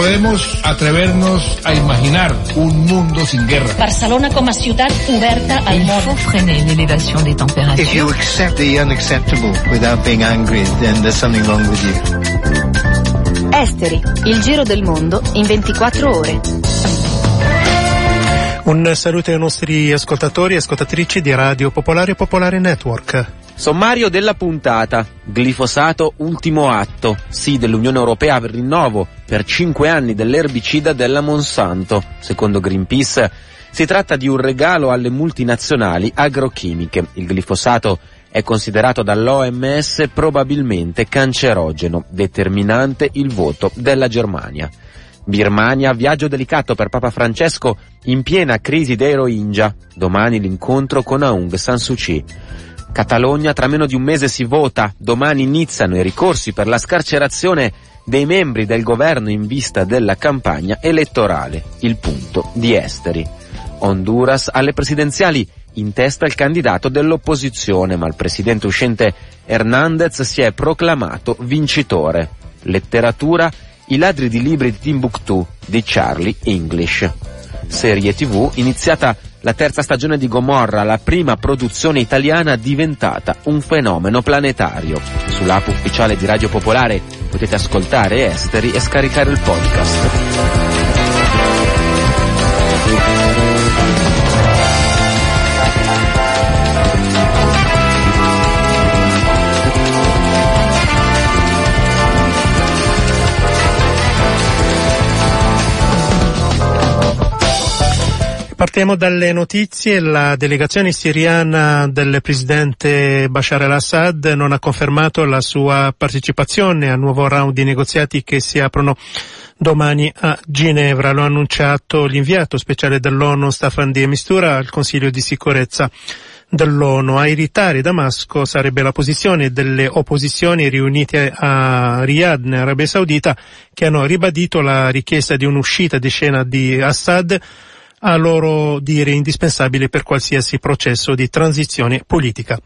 podemos atrevernos a imaginar un mundo sin guerra. Barcelona com a ciutat oberta al Il món. faut freiner l'élévation des If you températures. accept the unacceptable without being angry, then there's something wrong with you. Esteri, il giro del mondo in 24 ore. Un saluto ai nostri ascoltatori e ascoltatrici di Radio Popolare e Popolare Network. Sommario della puntata. Glifosato ultimo atto. Sì dell'Unione Europea per rinnovo per 5 anni dell'erbicida della Monsanto. Secondo Greenpeace si tratta di un regalo alle multinazionali agrochimiche. Il glifosato è considerato dall'OMS probabilmente cancerogeno, determinante il voto della Germania. Birmania, viaggio delicato per Papa Francesco in piena crisi dei Rohingya. Domani l'incontro con Aung San Suu Kyi. Catalogna, tra meno di un mese si vota, domani iniziano i ricorsi per la scarcerazione dei membri del governo in vista della campagna elettorale, il punto di esteri. Honduras alle presidenziali in testa il candidato dell'opposizione, ma il presidente uscente Hernandez si è proclamato vincitore. Letteratura, i ladri di libri di Timbuktu di Charlie English. Serie TV, iniziata la terza stagione di Gomorra, la prima produzione italiana diventata un fenomeno planetario. Sull'app ufficiale di Radio Popolare potete ascoltare Esteri e scaricare il podcast. Partiamo dalle notizie. La delegazione siriana del presidente Bashar al-Assad non ha confermato la sua partecipazione al nuovo round di negoziati che si aprono domani a Ginevra. Lo ha annunciato l'inviato speciale dell'ONU Staffan di Mistura al Consiglio di sicurezza dell'ONU. A irritare Damasco sarebbe la posizione delle opposizioni riunite a Riyadh, in Arabia Saudita, che hanno ribadito la richiesta di un'uscita di scena di Assad a loro dire indispensabile per qualsiasi processo di transizione politica.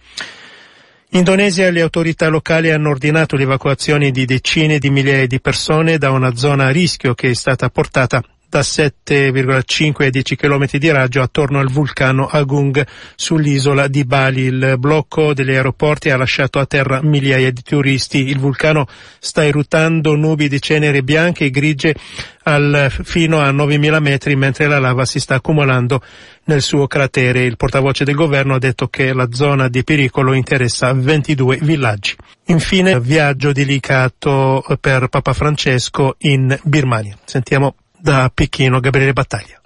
In Indonesia le autorità locali hanno ordinato l'evacuazione di decine di migliaia di persone da una zona a rischio che è stata portata da 7,5 a 10 km di raggio attorno al vulcano Agung sull'isola di Bali. Il blocco degli aeroporti ha lasciato a terra migliaia di turisti. Il vulcano sta eruttando nubi di cenere bianche e grigie al, fino a 9.000 metri mentre la lava si sta accumulando nel suo cratere. Il portavoce del governo ha detto che la zona di pericolo interessa 22 villaggi. Infine, viaggio delicato per Papa Francesco in Birmania. Sentiamo da Pechino Gabriele Battaglia.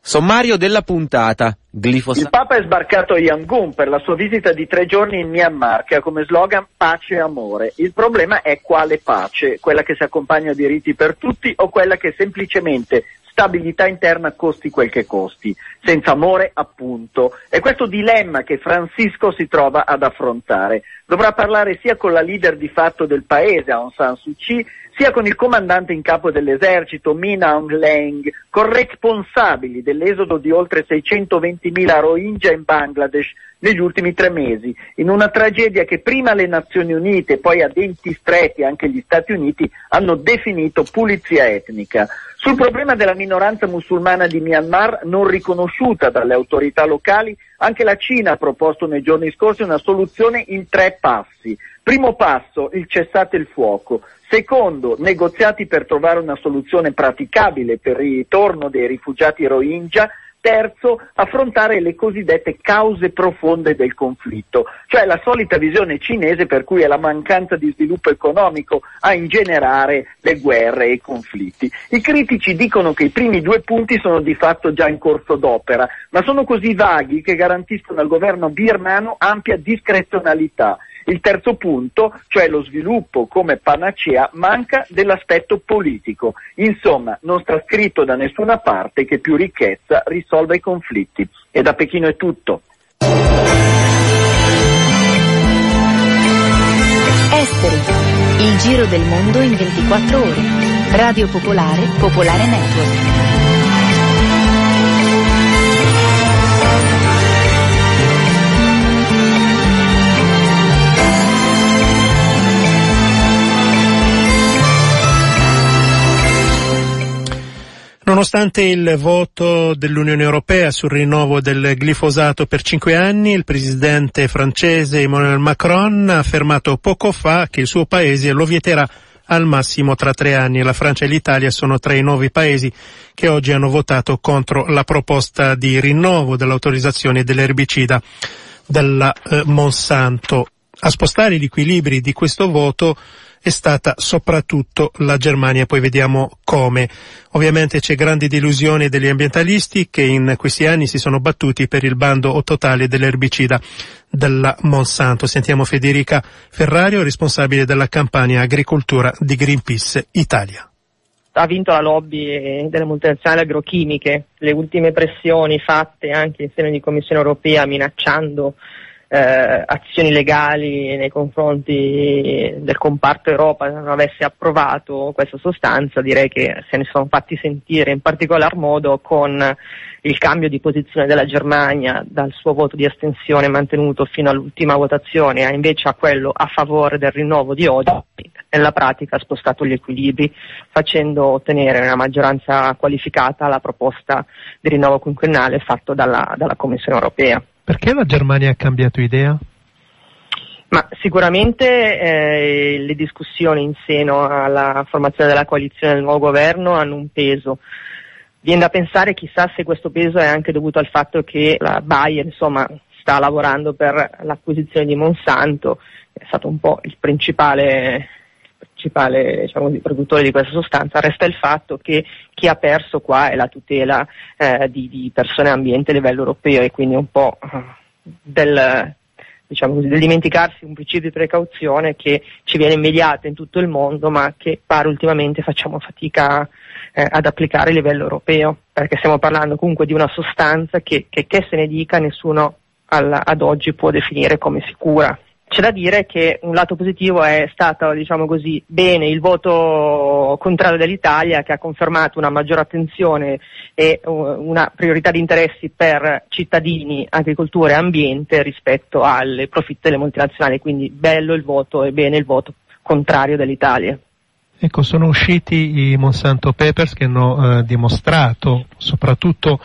Sommario della puntata. Il Glifosato. Papa è sbarcato a Yangon per la sua visita di tre giorni in Myanmar che ha come slogan pace e amore. Il problema è quale pace, quella che si accompagna a diritti per tutti o quella che semplicemente stabilità interna costi quel che costi, senza amore appunto. È questo dilemma che Francisco si trova ad affrontare. Dovrà parlare sia con la leader di fatto del paese, Aung San Suu Kyi, sia con il comandante in capo dell'esercito Min Aung Hlaing, con responsabili dell'esodo di oltre 620.000 Rohingya in Bangladesh negli ultimi tre mesi, in una tragedia che prima le Nazioni Unite poi a denti stretti anche gli Stati Uniti hanno definito pulizia etnica. Sul problema della minoranza musulmana di Myanmar, non riconosciuta dalle autorità locali, anche la Cina ha proposto nei giorni scorsi una soluzione in tre passi. Primo passo, il cessate il fuoco. Secondo, negoziati per trovare una soluzione praticabile per il ritorno dei rifugiati Rohingya. Terzo, affrontare le cosiddette cause profonde del conflitto, cioè la solita visione cinese per cui è la mancanza di sviluppo economico a ingenerare le guerre e i conflitti. I critici dicono che i primi due punti sono di fatto già in corso d'opera, ma sono così vaghi che garantiscono al governo birmano ampia discrezionalità. Il terzo punto, cioè lo sviluppo come panacea, manca dell'aspetto politico. Insomma, non sta scritto da nessuna parte che più ricchezza risolva i conflitti. E da Pechino è tutto. Esteri, il giro del mondo in 24 ore. Radio Popolare, Popolare Network. Nonostante il voto dell'Unione Europea sul rinnovo del glifosato per cinque anni, il presidente francese Emmanuel Macron ha affermato poco fa che il suo paese lo vieterà al massimo tra tre anni. La Francia e l'Italia sono tra i nuovi paesi che oggi hanno votato contro la proposta di rinnovo dell'autorizzazione dell'erbicida della eh, Monsanto. A spostare gli equilibri di questo voto è stata soprattutto la Germania, poi vediamo come. Ovviamente c'è grande delusione degli ambientalisti che in questi anni si sono battuti per il bando totale dell'erbicida della Monsanto. Sentiamo Federica Ferrario, responsabile della campagna agricoltura di Greenpeace Italia ha vinto la lobby delle multinazionali agrochimiche, le ultime pressioni fatte anche in seno di Commissione europea minacciando eh, azioni legali nei confronti del comparto Europa non avesse approvato questa sostanza, direi che se ne sono fatti sentire in particolar modo con il cambio di posizione della Germania dal suo voto di astensione mantenuto fino all'ultima votazione a invece a quello a favore del rinnovo di oggi, nella pratica ha spostato gli equilibri facendo ottenere una maggioranza qualificata alla proposta di rinnovo quinquennale fatto dalla, dalla Commissione europea. Perché la Germania ha cambiato idea? Ma sicuramente eh, le discussioni in seno alla formazione della coalizione del nuovo governo hanno un peso. Viene da pensare chissà se questo peso è anche dovuto al fatto che la Bayer insomma, sta lavorando per l'acquisizione di Monsanto, è stato un po' il principale principale diciamo, produttore di questa sostanza, resta il fatto che chi ha perso qua è la tutela eh, di, di, persone e ambiente a livello europeo e quindi un po' eh, del, diciamo così, del dimenticarsi un principio di precauzione che ci viene immediato in tutto il mondo ma che pare ultimamente facciamo fatica eh, ad applicare a livello europeo, perché stiamo parlando comunque di una sostanza che, che, che se ne dica nessuno al, ad oggi può definire come sicura. C'è da dire che un lato positivo è stato, diciamo così, bene il voto contrario dell'Italia che ha confermato una maggiore attenzione e una priorità di interessi per cittadini, agricoltura e ambiente rispetto alle profitte delle multinazionali, quindi bello il voto e bene il voto contrario dell'Italia. Ecco, sono usciti i Monsanto Papers che hanno eh, dimostrato soprattutto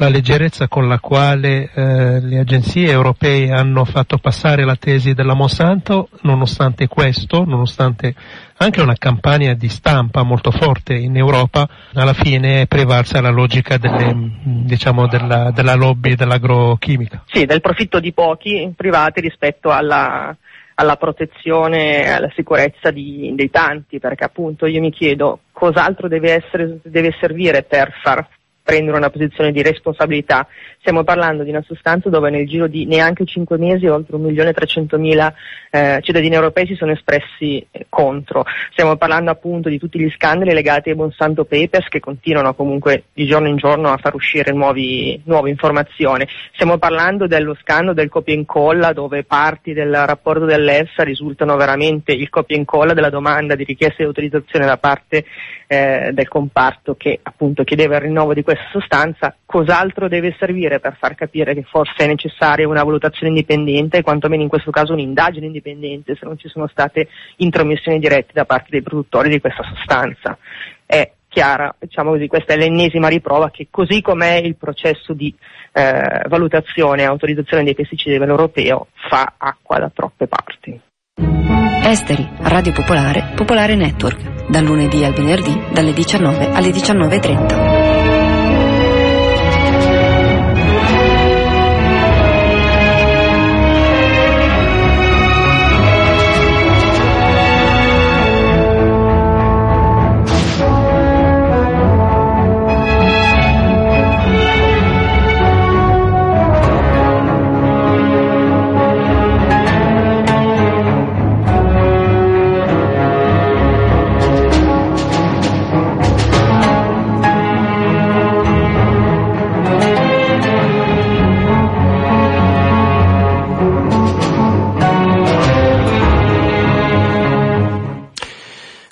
la leggerezza con la quale eh, le agenzie europee hanno fatto passare la tesi della Monsanto, nonostante questo, nonostante anche una campagna di stampa molto forte in Europa, alla fine è prevalsa la logica delle, diciamo, della, della lobby dell'agrochimica. Sì, del profitto di pochi privati rispetto alla, alla protezione e alla sicurezza di, dei tanti, perché appunto io mi chiedo cos'altro deve, essere, deve servire per far prendere una posizione di responsabilità. Stiamo parlando di una sostanza dove nel giro di neanche 5 mesi oltre 1.300.000 eh, cittadini europei si sono espressi eh, contro. Stiamo parlando appunto di tutti gli scandali legati ai Monsanto Papers che continuano comunque di giorno in giorno a far uscire nuovi, nuove informazioni. Stiamo parlando dello scandalo del copia e incolla dove parti del rapporto dell'EFSA risultano veramente il copia e incolla della domanda di richiesta di autorizzazione da parte eh, del comparto che appunto chiedeva il rinnovo di questa sostanza, cos'altro deve servire per far capire che forse è necessaria una valutazione indipendente quantomeno in questo caso un'indagine indipendente se non ci sono state intromissioni dirette da parte dei produttori di questa sostanza. È chiara, diciamo così, questa è l'ennesima riprova che così com'è il processo di eh, valutazione e autorizzazione dei pesticidi a livello europeo fa acqua da troppe parti. Esteri, Radio Popolare, Popolare Network, dal lunedì al venerdì dalle 19 alle 19.30.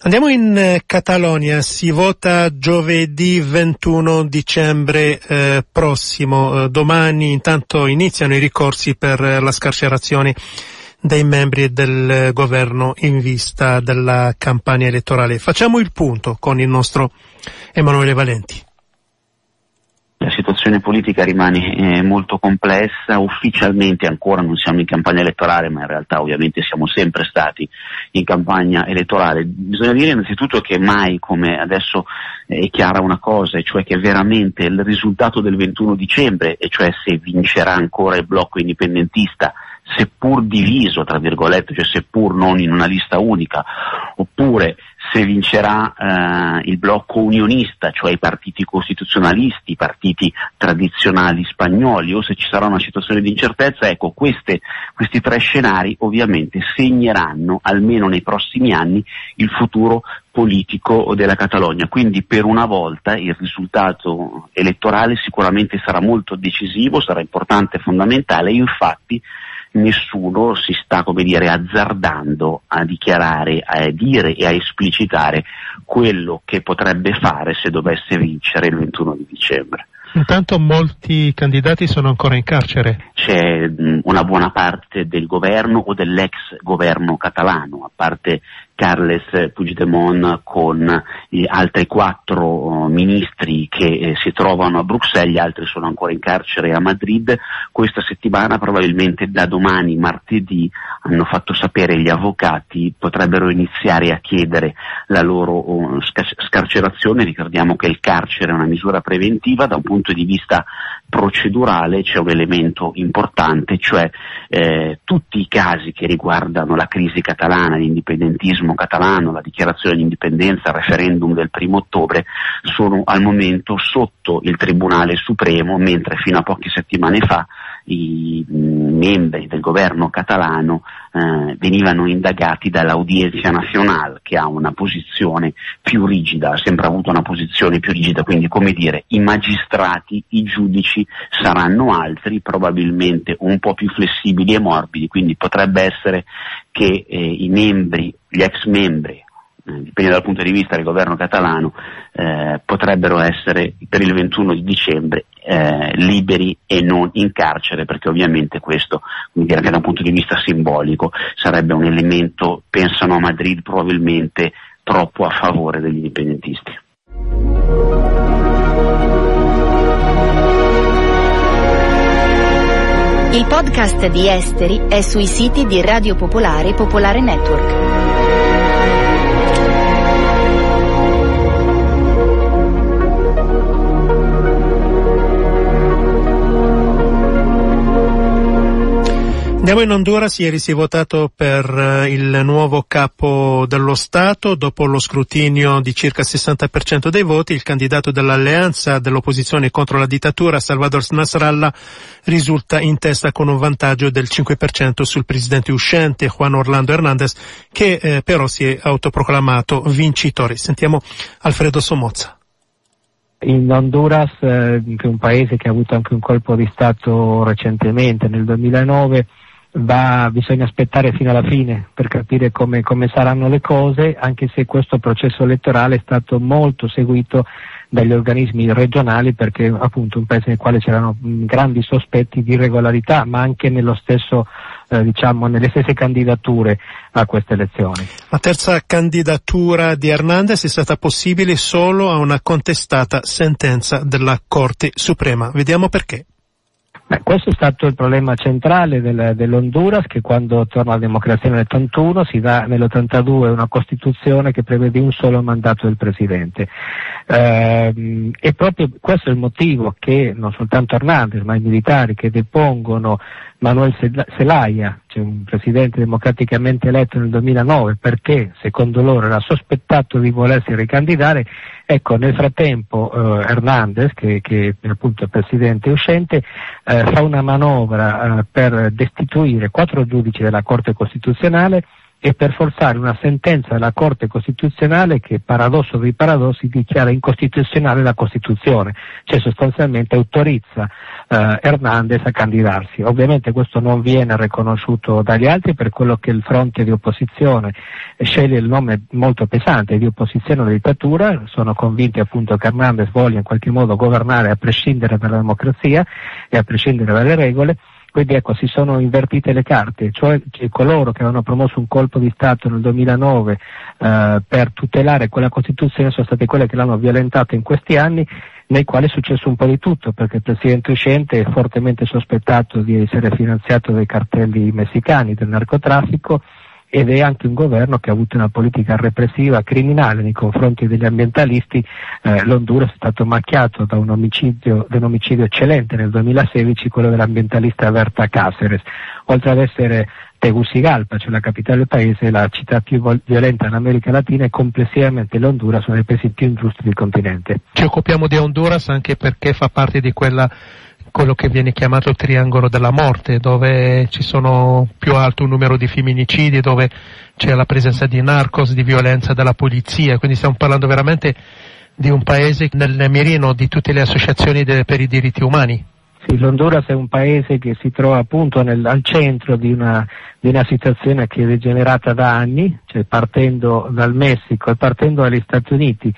Andiamo in eh, Catalogna, si vota giovedì 21 dicembre eh, prossimo, eh, domani intanto iniziano i ricorsi per eh, la scarcerazione dei membri del governo in vista della campagna elettorale. Facciamo il punto con il nostro Emanuele Valenti. Situazione politica rimane eh, molto complessa, ufficialmente ancora non siamo in campagna elettorale, ma in realtà ovviamente siamo sempre stati in campagna elettorale. Bisogna dire innanzitutto che mai come adesso è chiara una cosa, e cioè che veramente il risultato del 21 dicembre, e cioè se vincerà ancora il blocco indipendentista, seppur diviso, tra virgolette, cioè seppur non in una lista unica, oppure se vincerà eh, il blocco unionista, cioè i partiti costituzionalisti, i partiti tradizionali spagnoli, o se ci sarà una situazione di incertezza, ecco, queste, questi tre scenari ovviamente segneranno, almeno nei prossimi anni, il futuro politico della Catalogna. Quindi per una volta il risultato elettorale sicuramente sarà molto decisivo, sarà importante e fondamentale, infatti nessuno si sta, come dire, azzardando a dichiarare, a dire e a esplicitare quello che potrebbe fare se dovesse vincere il 21 di dicembre. Intanto molti candidati sono ancora in carcere. C'è una buona parte del governo o dell'ex governo catalano, a parte Carles Puigdemont con eh, altri quattro uh, ministri che eh, si trovano a Bruxelles, gli altri sono ancora in carcere a Madrid. Questa settimana, probabilmente da domani, martedì, hanno fatto sapere gli avvocati, potrebbero iniziare a chiedere la loro uh, scarcerazione. Ricordiamo che il carcere è una misura preventiva, da un punto di vista procedurale c'è un elemento importante, cioè eh, tutti i casi che riguardano la crisi catalana, l'indipendentismo catalano, la dichiarazione di indipendenza, il referendum del primo ottobre, sono al momento sotto il Tribunale Supremo, mentre fino a poche settimane fa i membri del governo catalano eh, venivano indagati dall'Audiencia Nazionale che ha una posizione più rigida, ha sempre avuto una posizione più rigida, quindi come dire i magistrati, i giudici saranno altri, probabilmente un po' più flessibili e morbidi, quindi potrebbe essere che eh, i membri, gli ex membri dipende dal punto di vista del governo catalano, eh, potrebbero essere per il 21 di dicembre eh, liberi e non in carcere, perché ovviamente questo, anche da un punto di vista simbolico, sarebbe un elemento, pensano a Madrid, probabilmente troppo a favore degli indipendentisti. Il podcast di Esteri è sui siti di Radio Popolare e Popolare Network. Andiamo in Honduras, ieri si è votato per eh, il nuovo capo dello Stato, dopo lo scrutinio di circa il 60% dei voti, il candidato dell'alleanza dell'opposizione contro la dittatura, Salvador Nasrallah, risulta in testa con un vantaggio del 5% sul presidente uscente, Juan Orlando Hernandez, che eh, però si è autoproclamato vincitore. Sentiamo Alfredo Somozza. In Honduras, eh, che è un paese che ha avuto anche un colpo di Stato recentemente, nel 2009, va, bisogna aspettare fino alla fine per capire come, come, saranno le cose, anche se questo processo elettorale è stato molto seguito dagli organismi regionali perché appunto un paese nel quale c'erano grandi sospetti di irregolarità, ma anche stesso, eh, diciamo, nelle stesse candidature a queste elezioni. La terza candidatura di Hernandez è stata possibile solo a una contestata sentenza della Corte Suprema. Vediamo perché. Beh, questo è stato il problema centrale del, dell'Honduras che quando torna alla democrazia nell'81 si dà nell'82 una costituzione che prevede un solo mandato del Presidente. Eh, e proprio questo è il motivo che non soltanto Hernandez ma i militari che depongono Manuel Zelaya, cioè un presidente democraticamente eletto nel 2009 perché secondo loro era sospettato di volersi ricandidare, ecco nel frattempo eh, Hernandez, che, che appunto è presidente uscente, eh, fa una manovra eh, per destituire quattro giudici della Corte Costituzionale e per forzare una sentenza della Corte Costituzionale che, paradosso dei paradossi, dichiara incostituzionale la Costituzione, cioè sostanzialmente autorizza eh, Hernandez a candidarsi. Ovviamente questo non viene riconosciuto dagli altri per quello che il fronte di opposizione sceglie il nome molto pesante di opposizione alla dittatura, sono convinti appunto che Hernandez voglia in qualche modo governare a prescindere dalla democrazia e a prescindere dalle regole quindi ecco, si sono invertite le carte, cioè coloro che avevano promosso un colpo di Stato nel 2009 eh, per tutelare quella Costituzione sono state quelle che l'hanno violentata in questi anni nei quali è successo un po' di tutto, perché il presidente uscente è fortemente sospettato di essere finanziato dai cartelli messicani del narcotraffico ed è anche un governo che ha avuto una politica repressiva criminale nei confronti degli ambientalisti. Eh, L'Honduras è stato macchiato da un omicidio, da un omicidio eccellente nel 2016, quello dell'ambientalista Berta Cáceres. Oltre ad essere Tegucigalpa, cioè la capitale del paese, la città più violenta in America Latina e complessivamente l'Honduras uno dei paesi più ingiusti del continente. Ci occupiamo di Honduras anche perché fa parte di quella quello che viene chiamato il triangolo della morte, dove ci sono più alto un numero di femminicidi, dove c'è la presenza di narcos, di violenza della polizia, quindi stiamo parlando veramente di un paese nel mirino di tutte le associazioni de, per i diritti umani. Sì, l'Honduras è un paese che si trova appunto nel, al centro di una, di una, situazione che è degenerata da anni, cioè partendo dal Messico e partendo dagli Stati Uniti,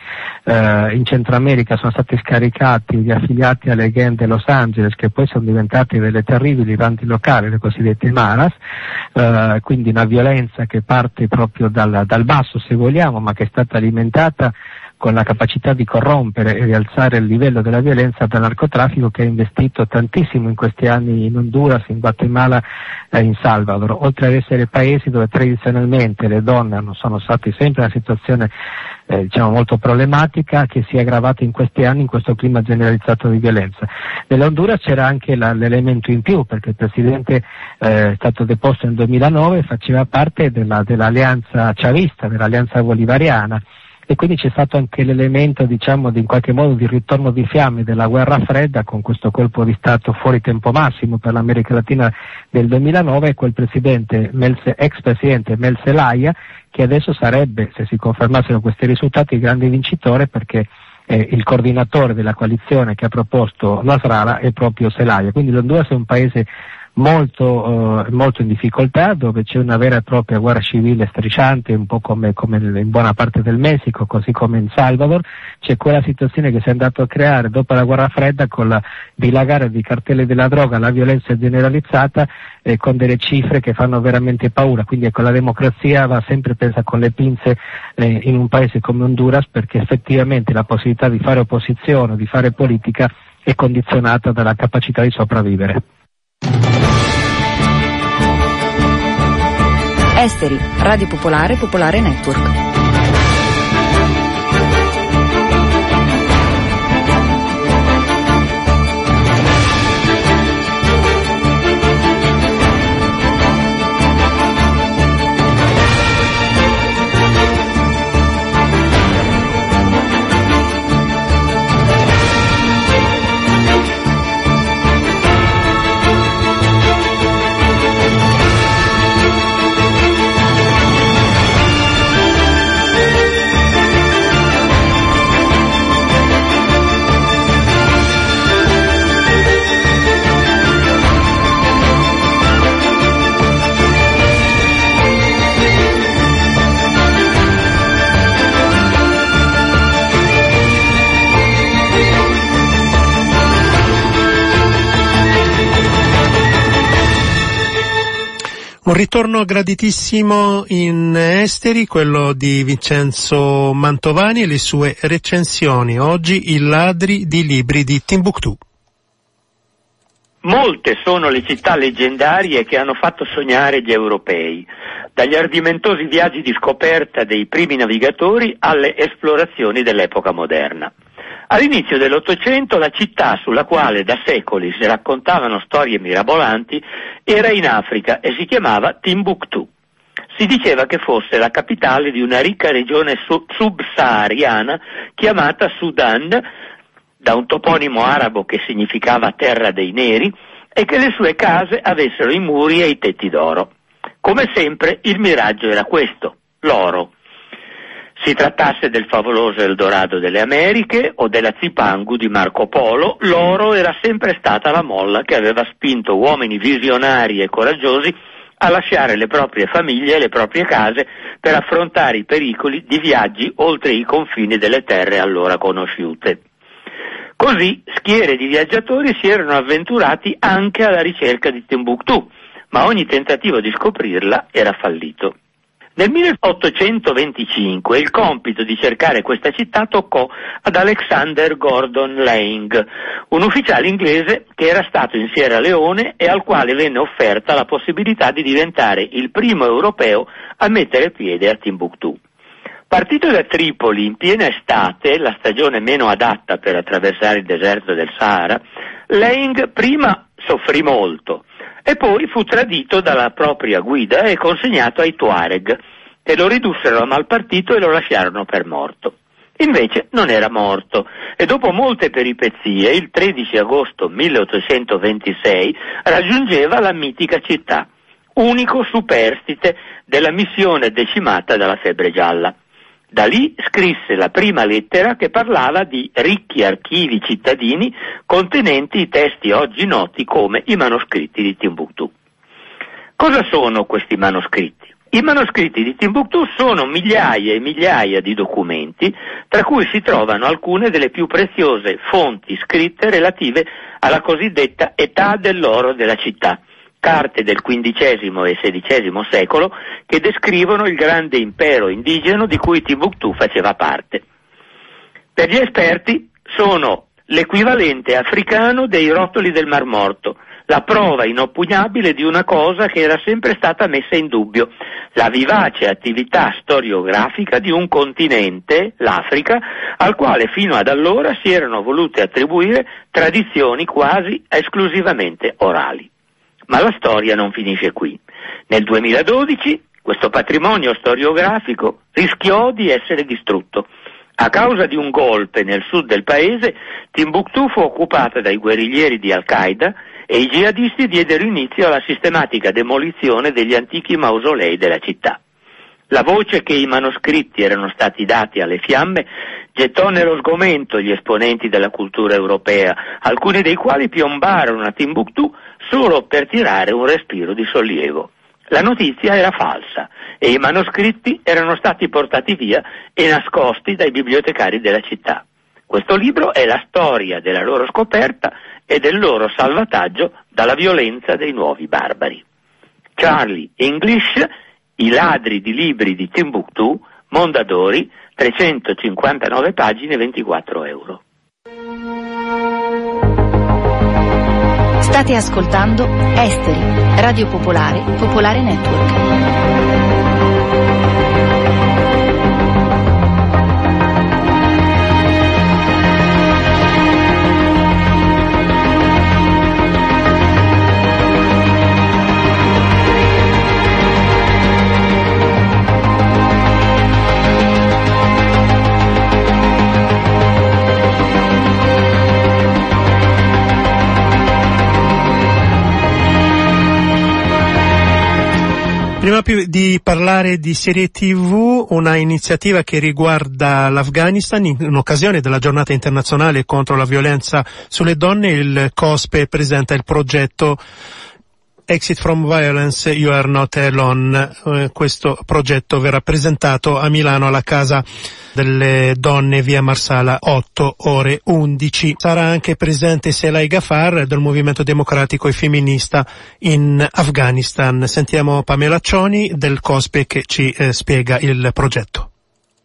eh, in Centro America sono stati scaricati gli affiliati alle gang di Los Angeles che poi sono diventati delle terribili bandi locali, le cosiddette maras, eh, quindi una violenza che parte proprio dal, dal basso se vogliamo, ma che è stata alimentata con la capacità di corrompere e rialzare il livello della violenza dal narcotraffico che ha investito tantissimo in questi anni in Honduras, in Guatemala e in Salvador, oltre ad essere paesi dove tradizionalmente le donne non sono state sempre in una situazione eh, diciamo molto problematica che si è aggravata in questi anni in questo clima generalizzato di violenza. Nell'Honduras c'era anche la, l'elemento in più perché il Presidente eh, è stato deposto nel 2009 e faceva parte della, dell'alleanza chavista, dell'alleanza bolivariana e quindi c'è stato anche l'elemento diciamo di, in qualche modo di ritorno di fiamme della guerra fredda con questo colpo di Stato fuori tempo massimo per l'America Latina del 2009 e quel presidente, ex presidente Mel Zelaya che adesso sarebbe, se si confermassero questi risultati, il grande vincitore perché eh, il coordinatore della coalizione che ha proposto Nasrara è proprio Zelaya. Quindi l'Honduras è un paese molto, eh, molto, in difficoltà, dove c'è una vera e propria guerra civile strisciante, un po' come, come, in buona parte del Messico, così come in Salvador, c'è quella situazione che si è andato a creare dopo la guerra fredda con la dilagare di cartelli della droga, la violenza generalizzata eh, con delle cifre che fanno veramente paura, quindi ecco la democrazia va sempre presa con le pinze eh, in un paese come Honduras perché effettivamente la possibilità di fare opposizione, di fare politica è condizionata dalla capacità di sopravvivere. Esteri, Radio Popolare, Popolare Network. Un ritorno graditissimo in esteri, quello di Vincenzo Mantovani e le sue recensioni. Oggi i ladri di libri di Timbuktu. Molte sono le città leggendarie che hanno fatto sognare gli europei, dagli ardimentosi viaggi di scoperta dei primi navigatori alle esplorazioni dell'epoca moderna. All'inizio dell'Ottocento la città sulla quale da secoli si raccontavano storie mirabolanti era in Africa e si chiamava Timbuktu. Si diceva che fosse la capitale di una ricca regione subsahariana chiamata Sudan, da un toponimo arabo che significava terra dei neri, e che le sue case avessero i muri e i tetti d'oro. Come sempre il miraggio era questo, l'oro si trattasse del favoloso Eldorado delle Americhe o della Zipangu di Marco Polo, l'oro era sempre stata la molla che aveva spinto uomini visionari e coraggiosi a lasciare le proprie famiglie e le proprie case per affrontare i pericoli di viaggi oltre i confini delle terre allora conosciute. Così schiere di viaggiatori si erano avventurati anche alla ricerca di Timbuktu, ma ogni tentativo di scoprirla era fallito. Nel 1825 il compito di cercare questa città toccò ad Alexander Gordon Lang, un ufficiale inglese che era stato in Sierra Leone e al quale venne offerta la possibilità di diventare il primo europeo a mettere piede a Timbuktu. Partito da Tripoli in piena estate, la stagione meno adatta per attraversare il deserto del Sahara, Lang prima soffrì molto e poi fu tradito dalla propria guida e consegnato ai Tuareg, che lo ridussero a malpartito e lo lasciarono per morto. Invece non era morto e dopo molte peripezie il 13 agosto 1826 raggiungeva la mitica città, unico superstite della missione decimata dalla febbre gialla. Da lì scrisse la prima lettera che parlava di ricchi archivi cittadini contenenti i testi oggi noti come i manoscritti di Timbuktu. Cosa sono questi manoscritti? I manoscritti di Timbuktu sono migliaia e migliaia di documenti, tra cui si trovano alcune delle più preziose fonti scritte relative alla cosiddetta età dell'oro della città, carte del XV e XVI secolo che descrivono il grande impero indigeno di cui Timbuktu faceva parte. Per gli esperti sono l'equivalente africano dei rotoli del Mar Morto, la prova inoppugnabile di una cosa che era sempre stata messa in dubbio, la vivace attività storiografica di un continente, l'Africa, al quale fino ad allora si erano volute attribuire tradizioni quasi esclusivamente orali. Ma la storia non finisce qui. Nel 2012 questo patrimonio storiografico rischiò di essere distrutto. A causa di un golpe nel sud del paese, Timbuktu fu occupata dai guerriglieri di Al-Qaeda e i jihadisti diedero inizio alla sistematica demolizione degli antichi mausolei della città. La voce che i manoscritti erano stati dati alle fiamme gettò nello sgomento gli esponenti della cultura europea, alcuni dei quali piombarono a Timbuktu solo per tirare un respiro di sollievo. La notizia era falsa e i manoscritti erano stati portati via e nascosti dai bibliotecari della città. Questo libro è la storia della loro scoperta e del loro salvataggio dalla violenza dei nuovi barbari. Charlie English, I ladri di libri di Timbuktu, Mondadori, 359 pagine, 24 euro. State ascoltando Esteri, Radio Popolare, Popolare Network. Prima di parlare di serie TV, una iniziativa che riguarda l'Afghanistan in occasione della giornata internazionale contro la violenza sulle donne, il COSPE presenta il progetto Exit from Violence, You Are Not Alone. Eh, questo progetto verrà presentato a Milano alla Casa delle Donne via Marsala 8 ore 11. Sarà anche presente Selai Gafar del Movimento Democratico e Femminista in Afghanistan. Sentiamo Pamela Cioni del COSPE che ci eh, spiega il progetto.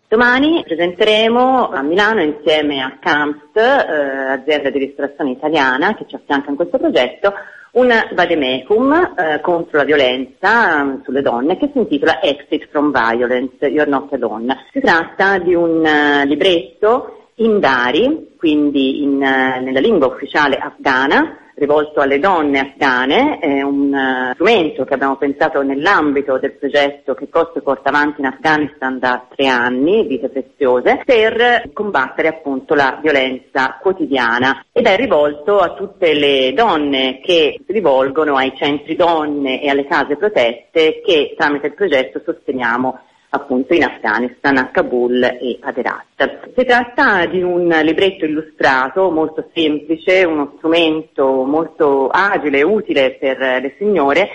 Domani presenteremo a Milano insieme a CAMPS, eh, azienda di ristorazione italiana che ci affianca in questo progetto, un vademecum eh, contro la violenza um, sulle donne che si intitola Exit from Violence, You're Not Alone. Si tratta di un uh, libretto in dari, quindi in, uh, nella lingua ufficiale afghana, rivolto alle donne afghane, è un uh, strumento che abbiamo pensato nell'ambito del progetto che COSPE porta avanti in Afghanistan da tre anni, Vite Preziose, per combattere appunto la violenza quotidiana. Ed è rivolto a tutte le donne che si rivolgono ai centri donne e alle case protette che tramite il progetto sosteniamo appunto in Afghanistan, a Kabul e ad Herat. Si tratta di un libretto illustrato molto semplice, uno strumento molto agile e utile per le signore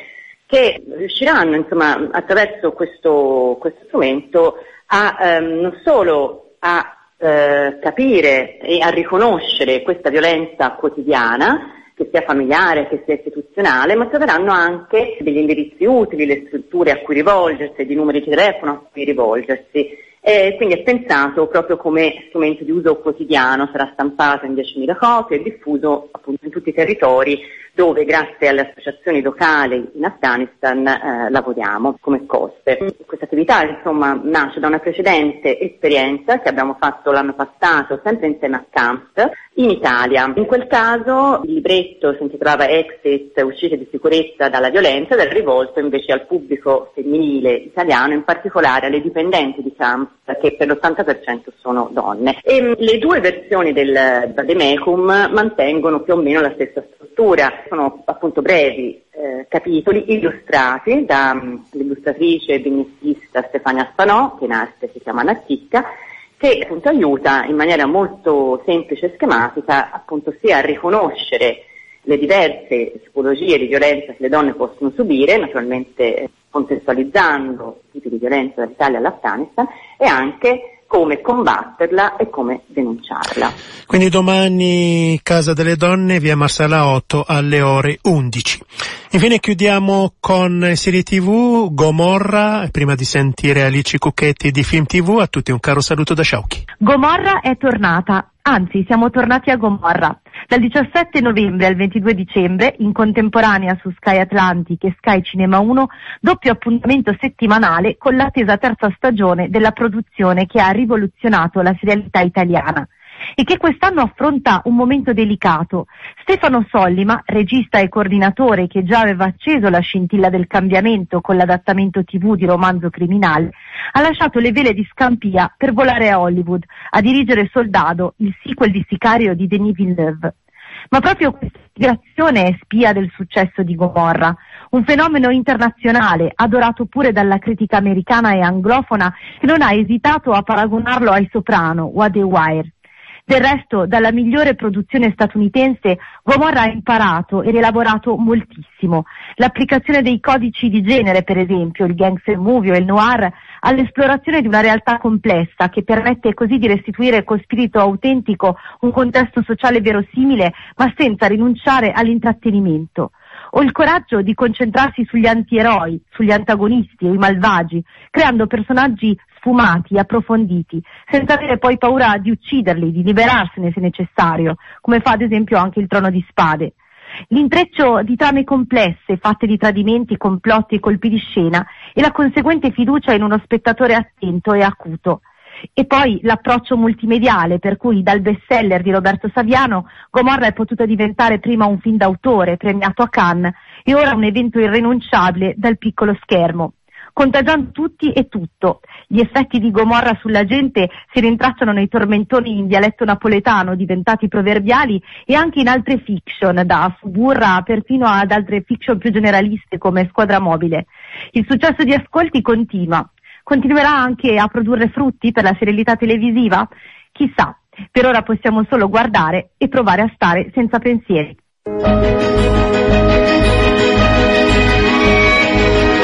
che riusciranno insomma, attraverso questo, questo strumento a ehm, non solo a eh, capire e a riconoscere questa violenza quotidiana, che sia familiare, che sia istituzionale, ma troveranno anche degli indirizzi utili, le strutture a cui rivolgersi, di numeri di telefono a cui rivolgersi. Eh, quindi è pensato proprio come strumento di uso quotidiano, sarà stampato in 10.000 copie e diffuso appunto in tutti i territori dove grazie alle associazioni locali in Afghanistan eh, lavoriamo come coste. Questa attività insomma nasce da una precedente esperienza che abbiamo fatto l'anno passato sempre insieme a CAMPS in Italia. In quel caso il libretto si intitolava Exit, uscite di sicurezza dalla violenza ed era rivolto invece al pubblico femminile italiano, in particolare alle dipendenti di CAMPS che per l'80% sono donne. E, mm, le due versioni del Vademecum mantengono più o meno la stessa struttura, sono appunto brevi eh, capitoli illustrati dall'illustratrice mm, e vignettista Stefania Spanò, che in arte si chiama Natticca, che appunto aiuta in maniera molto semplice e schematica appunto sia a riconoscere le diverse tipologie di violenza che le donne possono subire, naturalmente contestualizzando i tipi di violenza dall'Italia all'Afghanistan e anche come combatterla e come denunciarla. Quindi domani Casa delle Donne, via Marsala 8 alle ore 11. Infine chiudiamo con serie TV Gomorra, prima di sentire Alici Cucchetti di Film TV, a tutti un caro saluto da Sciauchi. Gomorra è tornata, anzi siamo tornati a Gomorra. Dal 17 novembre al 22 dicembre, in contemporanea su Sky Atlantic e Sky Cinema 1, doppio appuntamento settimanale con l'attesa terza stagione della produzione che ha rivoluzionato la serialità italiana e che quest'anno affronta un momento delicato. Stefano Sollima, regista e coordinatore che già aveva acceso la scintilla del cambiamento con l'adattamento tv di romanzo criminale, ha lasciato le vele di Scampia per volare a Hollywood a dirigere Soldado, il sequel di Sicario di Denis Villeneuve. Ma proprio questa migrazione è spia del successo di Gomorra, un fenomeno internazionale, adorato pure dalla critica americana e anglofona, che non ha esitato a paragonarlo ai Soprano o a The Wire. Del resto, dalla migliore produzione statunitense, Gomorra ha imparato e rielaborato moltissimo. L'applicazione dei codici di genere, per esempio, il gangster movie o il noir, all'esplorazione di una realtà complessa che permette così di restituire con spirito autentico un contesto sociale verosimile, ma senza rinunciare all'intrattenimento o il coraggio di concentrarsi sugli antieroi, sugli antagonisti o i malvagi, creando personaggi sfumati, approfonditi, senza avere poi paura di ucciderli, di liberarsene se necessario, come fa ad esempio anche il Trono di Spade. L'intreccio di trame complesse, fatte di tradimenti, complotti e colpi di scena, e la conseguente fiducia in uno spettatore attento e acuto. E poi l'approccio multimediale, per cui dal bestseller di Roberto Saviano, Gomorra è potuto diventare prima un film d'autore premiato a Cannes e ora un evento irrinunciabile dal piccolo schermo contagiando tutti e tutto. Gli effetti di Gomorra sulla gente si rintracciano nei tormentoni in dialetto napoletano diventati proverbiali e anche in altre fiction, da Suburra perfino ad altre fiction più generaliste come Squadra Mobile. Il successo di ascolti continua. Continuerà anche a produrre frutti per la serialità televisiva? Chissà. Per ora possiamo solo guardare e provare a stare senza pensieri.